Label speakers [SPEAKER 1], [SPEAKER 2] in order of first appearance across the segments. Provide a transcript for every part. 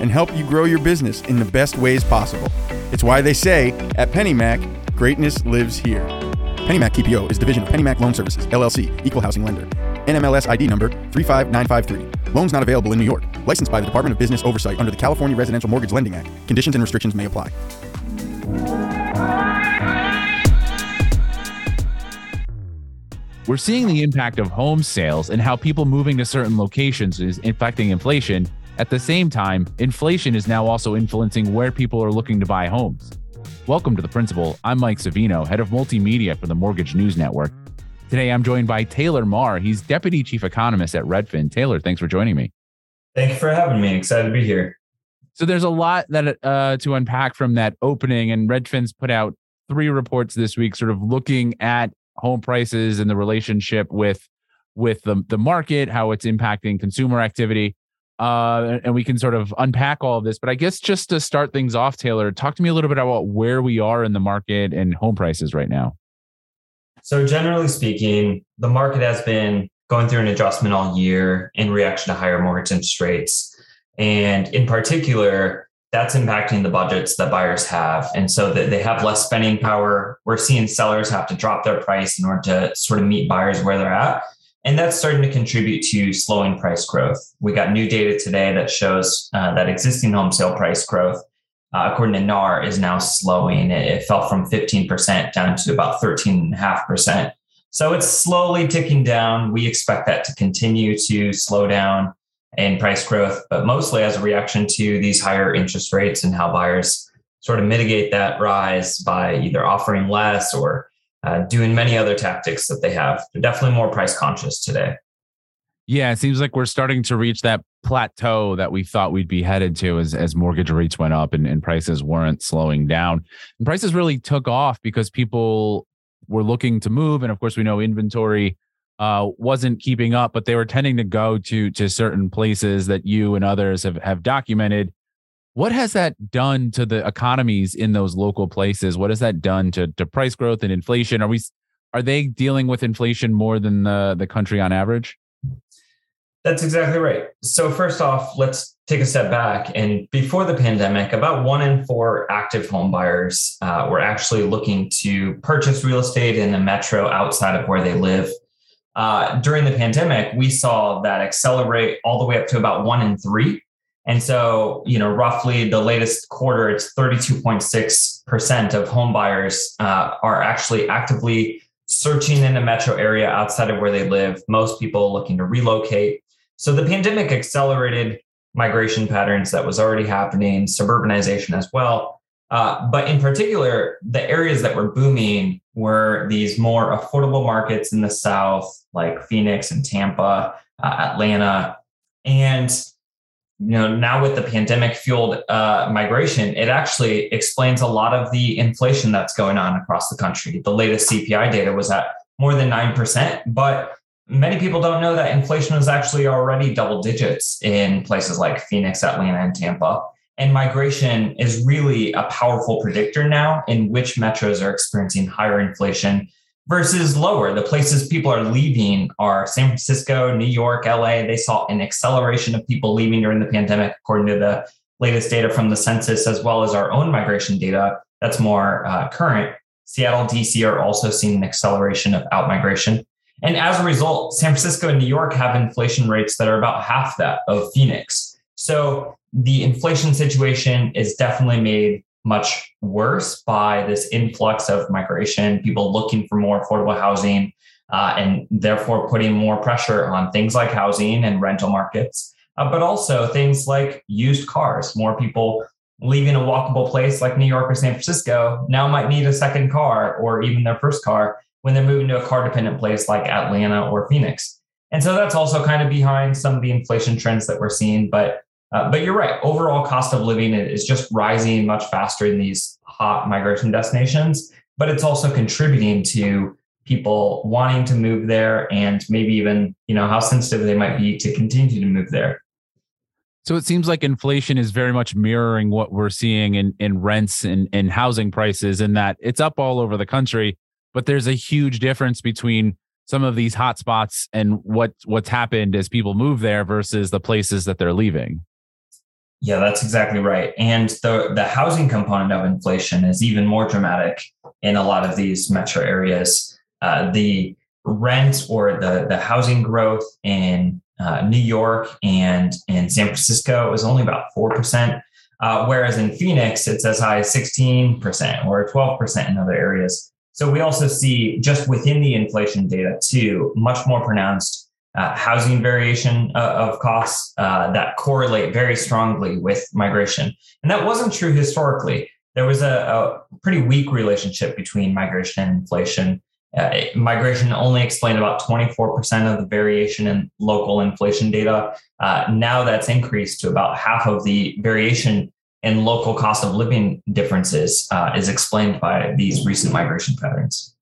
[SPEAKER 1] and help you grow your business in the best ways possible. It's why they say at PennyMac, greatness lives here. PennyMac TPO is division of PennyMac Loan Services, LLC, equal housing lender. NMLS ID number 35953. Loans not available in New York. Licensed by the Department of Business Oversight under the California Residential Mortgage Lending Act. Conditions and restrictions may apply.
[SPEAKER 2] We're seeing the impact of home sales and how people moving to certain locations is affecting inflation. At the same time, inflation is now also influencing where people are looking to buy homes. Welcome to The Principal. I'm Mike Savino, head of multimedia for the Mortgage News Network. Today, I'm joined by Taylor Marr. He's deputy chief economist at Redfin. Taylor, thanks for joining me.
[SPEAKER 3] Thank you for having me. Excited to be here.
[SPEAKER 2] So there's a lot that uh, to unpack from that opening, and Redfin's put out three reports this week, sort of looking at home prices and the relationship with with the the market, how it's impacting consumer activity. Uh, and we can sort of unpack all of this. But I guess just to start things off, Taylor, talk to me a little bit about where we are in the market and home prices right now.
[SPEAKER 3] So, generally speaking, the market has been going through an adjustment all year in reaction to higher mortgage interest rates. And in particular, that's impacting the budgets that buyers have. And so that they have less spending power. We're seeing sellers have to drop their price in order to sort of meet buyers where they're at. And that's starting to contribute to slowing price growth. We got new data today that shows uh, that existing home sale price growth, uh, according to NAR, is now slowing. It, it fell from 15% down to about 13.5%. So it's slowly ticking down. We expect that to continue to slow down in price growth, but mostly as a reaction to these higher interest rates and how buyers sort of mitigate that rise by either offering less or uh, doing many other tactics that they have. They're definitely more price conscious today.
[SPEAKER 2] Yeah, it seems like we're starting to reach that plateau that we thought we'd be headed to as, as mortgage rates went up and, and prices weren't slowing down. And prices really took off because people were looking to move. And of course, we know inventory uh, wasn't keeping up, but they were tending to go to to certain places that you and others have have documented. What has that done to the economies in those local places? What has that done to to price growth and inflation? Are we are they dealing with inflation more than the the country on average?
[SPEAKER 3] That's exactly right. So first off, let's take a step back. And before the pandemic, about one in four active home buyers uh, were actually looking to purchase real estate in the metro outside of where they live. Uh, during the pandemic, we saw that accelerate all the way up to about one in three. And so, you know, roughly the latest quarter, it's 32.6% of home buyers uh, are actually actively searching in a metro area outside of where they live. Most people looking to relocate. So the pandemic accelerated migration patterns that was already happening, suburbanization as well. Uh, but in particular, the areas that were booming were these more affordable markets in the South, like Phoenix and Tampa, uh, Atlanta. And you know, now with the pandemic fueled uh, migration, it actually explains a lot of the inflation that's going on across the country. The latest CPI data was at more than 9%, but many people don't know that inflation was actually already double digits in places like Phoenix, Atlanta, and Tampa. And migration is really a powerful predictor now in which metros are experiencing higher inflation versus lower. The places people are leaving are San Francisco, New York, LA. They saw an acceleration of people leaving during the pandemic, according to the latest data from the census, as well as our own migration data that's more uh, current. Seattle, DC are also seeing an acceleration of outmigration. And as a result, San Francisco and New York have inflation rates that are about half that of Phoenix. So the inflation situation is definitely made much worse by this influx of migration, people looking for more affordable housing, uh, and therefore putting more pressure on things like housing and rental markets, uh, but also things like used cars. More people leaving a walkable place like New York or San Francisco now might need a second car or even their first car when they're moving to a car dependent place like Atlanta or Phoenix. And so that's also kind of behind some of the inflation trends that we're seeing. But Uh, but you're right. Overall cost of living is just rising much faster in these hot migration destinations, but it's also contributing to people wanting to move there and maybe even, you know, how sensitive they might be to continue to move there.
[SPEAKER 2] So it seems like inflation is very much mirroring what we're seeing in, in rents and, and housing prices, in that it's up all over the country, but there's a huge difference between some of these hotspots and what what's happened as people move there versus the places that they're leaving.
[SPEAKER 3] Yeah, that's exactly right. And the the housing component of inflation is even more dramatic in a lot of these metro areas. Uh, the rent or the the housing growth in uh, New York and in San Francisco is only about four percent, uh, whereas in Phoenix it's as high as sixteen percent or twelve percent in other areas. So we also see just within the inflation data too much more pronounced uh, housing variation uh, of costs uh, that correlate very strongly with migration. And that wasn't true historically. There was a, a pretty weak relationship between migration and inflation. Uh, migration only explained about 24% of the variation in local inflation data. Uh, now that's increased to about half of the variation in local cost of living differences uh, is explained by these recent migration patterns.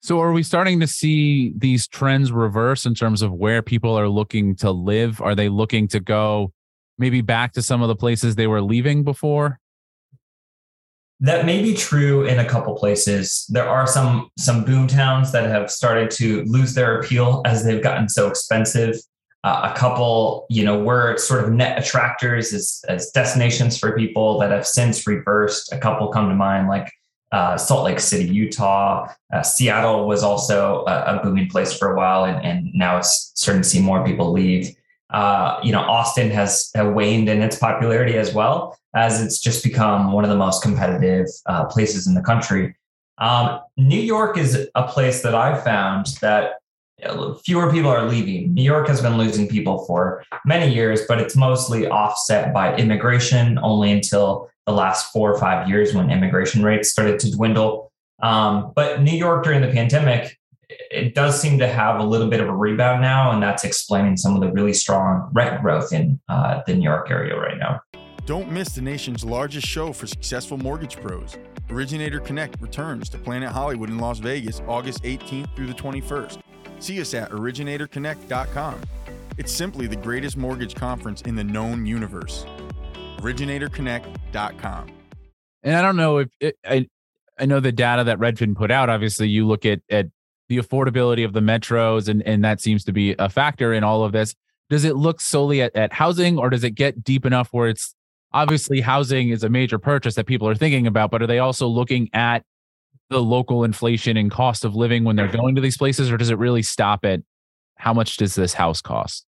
[SPEAKER 2] So are we starting to see these trends reverse in terms of where people are looking to live? Are they looking to go maybe back to some of the places they were leaving before?
[SPEAKER 3] That may be true in a couple places. There are some some boom towns that have started to lose their appeal as they've gotten so expensive. Uh, a couple, you know, were sort of net attractors as, as destinations for people that have since reversed. A couple come to mind, like uh, Salt Lake City, Utah. Uh, Seattle was also a, a, booming place for a while, and, and, now it's starting to see more people leave. Uh, you know, Austin has waned in its popularity as well as it's just become one of the most competitive uh, places in the country. Um, New York is a place that I've found that fewer people are leaving. New York has been losing people for many years, but it's mostly offset by immigration only until the last four or five years when immigration rates started to dwindle. Um, but New York during the pandemic, it does seem to have a little bit of a rebound now, and that's explaining some of the really strong rent growth in uh, the New York area right now.
[SPEAKER 1] Don't miss the nation's largest show for successful mortgage pros. Originator Connect returns to Planet Hollywood in Las Vegas August 18th through the 21st. See us at originatorconnect.com. It's simply the greatest mortgage conference in the known universe. originatorconnect.com.
[SPEAKER 2] And I don't know if it, I I know the data that Redfin put out obviously you look at at the affordability of the metros and and that seems to be a factor in all of this. Does it look solely at, at housing or does it get deep enough where it's obviously housing is a major purchase that people are thinking about, but are they also looking at the local inflation and cost of living when they're going to these places, or does it really stop at how much does this house cost?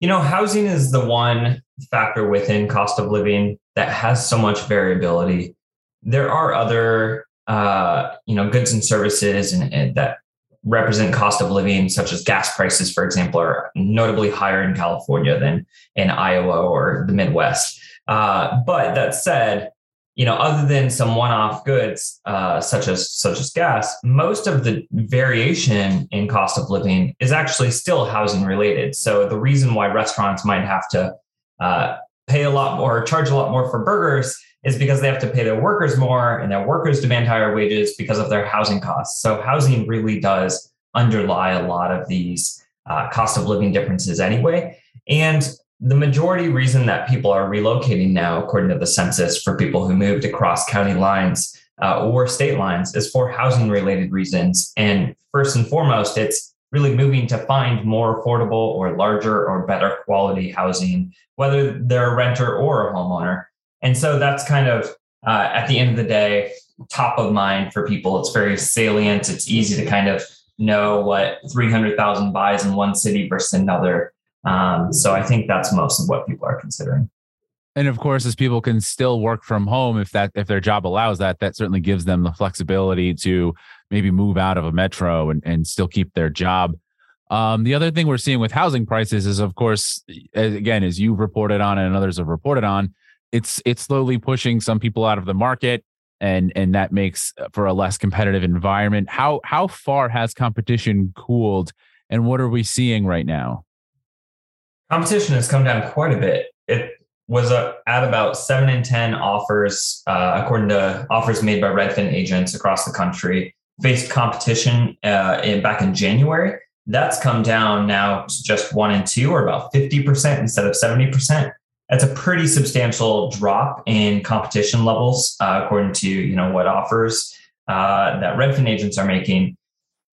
[SPEAKER 3] You know, housing is the one factor within cost of living that has so much variability. There are other, uh, you know, goods and services and, and that represent cost of living, such as gas prices, for example, are notably higher in California than in Iowa or the Midwest. Uh, but that said, you know, other than some one-off goods uh, such as such as gas, most of the variation in cost of living is actually still housing related. So the reason why restaurants might have to uh, pay a lot more, charge a lot more for burgers, is because they have to pay their workers more, and their workers demand higher wages because of their housing costs. So housing really does underlie a lot of these uh, cost of living differences anyway. And the majority reason that people are relocating now, according to the census, for people who moved across county lines uh, or state lines, is for housing related reasons. And first and foremost, it's really moving to find more affordable or larger or better quality housing, whether they're a renter or a homeowner. And so that's kind of uh, at the end of the day, top of mind for people. It's very salient. It's easy to kind of know what 300,000 buys in one city versus another. Um, so I think that's most of what people are considering.
[SPEAKER 2] And of course, as people can still work from home, if that if their job allows that, that certainly gives them the flexibility to maybe move out of a metro and, and still keep their job. Um, the other thing we're seeing with housing prices is, of course, again, as you've reported on and others have reported on, it's it's slowly pushing some people out of the market, and and that makes for a less competitive environment. How how far has competition cooled, and what are we seeing right now?
[SPEAKER 3] competition has come down quite a bit. it was at about seven in 10 offers, uh, according to offers made by Redfin agents across the country, faced competition uh, in, back in January. That's come down now to just one and two, or about 50% instead of 70%. That's a pretty substantial drop in competition levels, uh, according to you know what offers uh, that Redfin agents are making.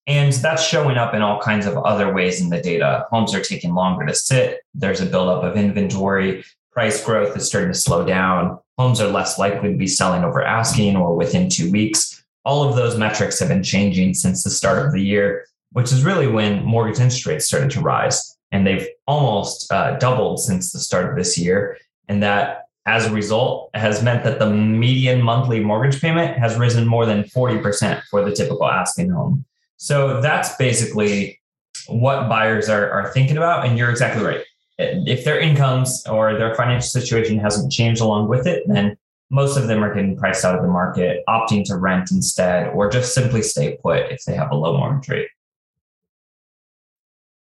[SPEAKER 3] And that's showing up in all kinds of other ways in the data. Homes are taking longer to sit. There's a buildup of inventory. Price growth is starting to slow down. Homes are less likely to be selling over asking or within two weeks. All of those metrics have been changing since the start of the year, which is really when mortgage interest rates started to rise. And they've almost uh, doubled since the start of this year. And that, as a result, has meant that the median monthly mortgage payment has risen more than 40% for the typical asking home. So that's basically what buyers are, are thinking about. And you're exactly right. If their incomes or their financial situation hasn't changed along with it, then most of them are getting priced out of the market, opting to rent instead, or just simply stay put if they have a low mortgage rate.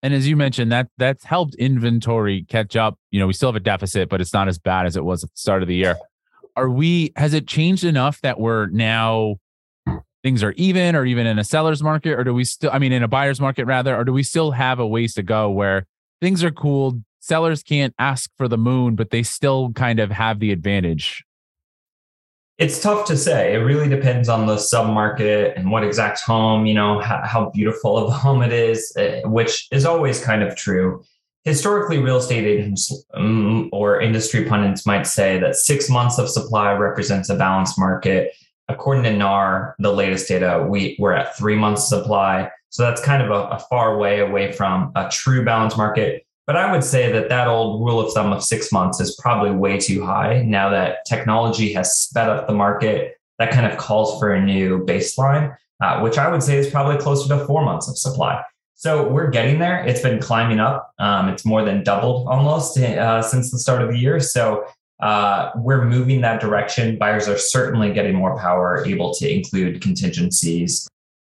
[SPEAKER 2] And as you mentioned, that that's helped inventory catch up. You know, we still have a deficit, but it's not as bad as it was at the start of the year. Are we? Has it changed enough that we're now things are even or even in a seller's market or do we still i mean in a buyer's market rather or do we still have a ways to go where things are cool sellers can't ask for the moon but they still kind of have the advantage
[SPEAKER 3] it's tough to say it really depends on the sub market and what exact home you know how, how beautiful of a home it is eh, which is always kind of true historically real estate agents um, or industry pundits might say that six months of supply represents a balanced market according to NAR, the latest data, we, we're at three months supply. So that's kind of a, a far way away from a true balanced market. But I would say that that old rule of thumb of six months is probably way too high now that technology has sped up the market. That kind of calls for a new baseline, uh, which I would say is probably closer to four months of supply. So we're getting there. It's been climbing up. Um, it's more than doubled almost uh, since the start of the year. So uh, we're moving that direction. Buyers are certainly getting more power, able to include contingencies.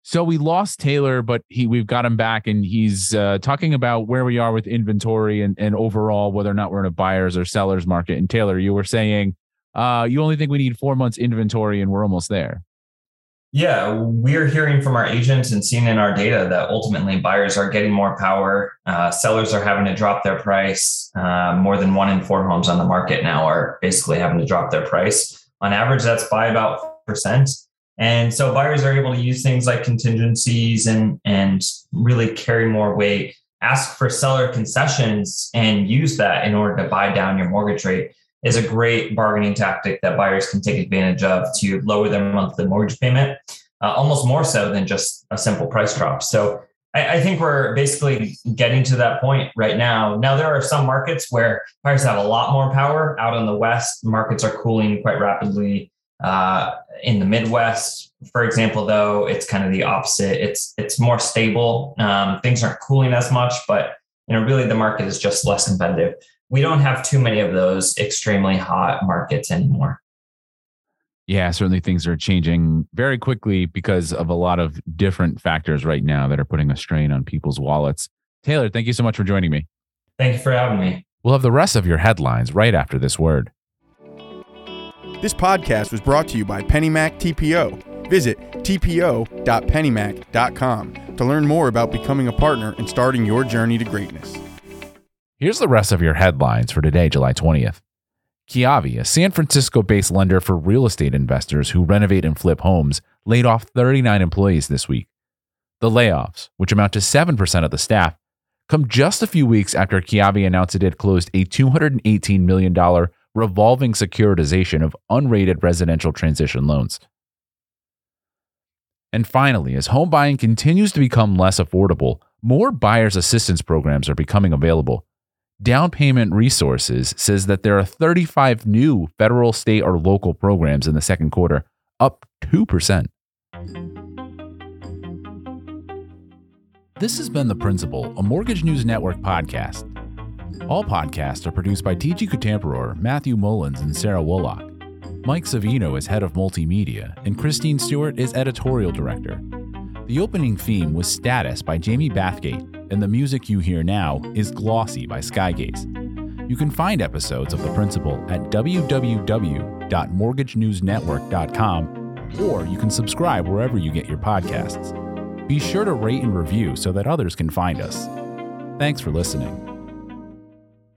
[SPEAKER 2] So we lost Taylor, but he we've got him back, and he's uh, talking about where we are with inventory and, and overall whether or not we're in a buyer's or seller's market. And Taylor, you were saying uh, you only think we need four months inventory, and we're almost there.
[SPEAKER 3] Yeah, we're hearing from our agents and seeing in our data that ultimately buyers are getting more power. Uh, sellers are having to drop their price. Uh, more than one in four homes on the market now are basically having to drop their price. On average, that's by about percent. And so buyers are able to use things like contingencies and and really carry more weight. Ask for seller concessions and use that in order to buy down your mortgage rate is a great bargaining tactic that buyers can take advantage of to lower their monthly mortgage payment, uh, almost more so than just a simple price drop. So I, I, think we're basically getting to that point right now. Now, there are some markets where buyers have a lot more power. Out in the West, markets are cooling quite rapidly. Uh, in the Midwest, for example, though, it's kind of the opposite. It's it's more stable. Um, things aren't cooling as much, but you know, really the market is just less competitive we don't have too many of those extremely hot markets anymore.
[SPEAKER 2] Yeah, certainly things are changing very quickly because of a lot of different factors right now that are putting a strain on people's wallets. Taylor, thank you so much for joining me.
[SPEAKER 3] Thank you for having me.
[SPEAKER 2] We'll have the rest of your headlines right after this word.
[SPEAKER 1] This podcast was brought to you by PennyMac TPO. Visit tpo.pennymac.com to learn more about becoming a partner and starting your journey to greatness.
[SPEAKER 2] Here's the rest of your headlines for today, July 20th. Kiavi, a San Francisco based lender for real estate investors who renovate and flip homes, laid off 39 employees this week. The layoffs, which amount to 7% of the staff, come just a few weeks after Kiavi announced it had closed a $218 million revolving securitization of unrated residential transition loans. And finally, as home buying continues to become less affordable, more buyer's assistance programs are becoming available. Down Payment Resources says that there are 35 new federal, state, or local programs in the second quarter, up 2%. This has been The Principal, a Mortgage News Network podcast. All podcasts are produced by TG Kutamperor, Matthew Mullins, and Sarah Wollock. Mike Savino is head of multimedia, and Christine Stewart is editorial director. The opening theme was Status by Jamie Bathgate, and the music you hear now is Glossy by Skygaze. You can find episodes of The Principal at www.mortgagenewsnetwork.com or you can subscribe wherever you get your podcasts. Be sure to rate and review so that others can find us. Thanks for listening.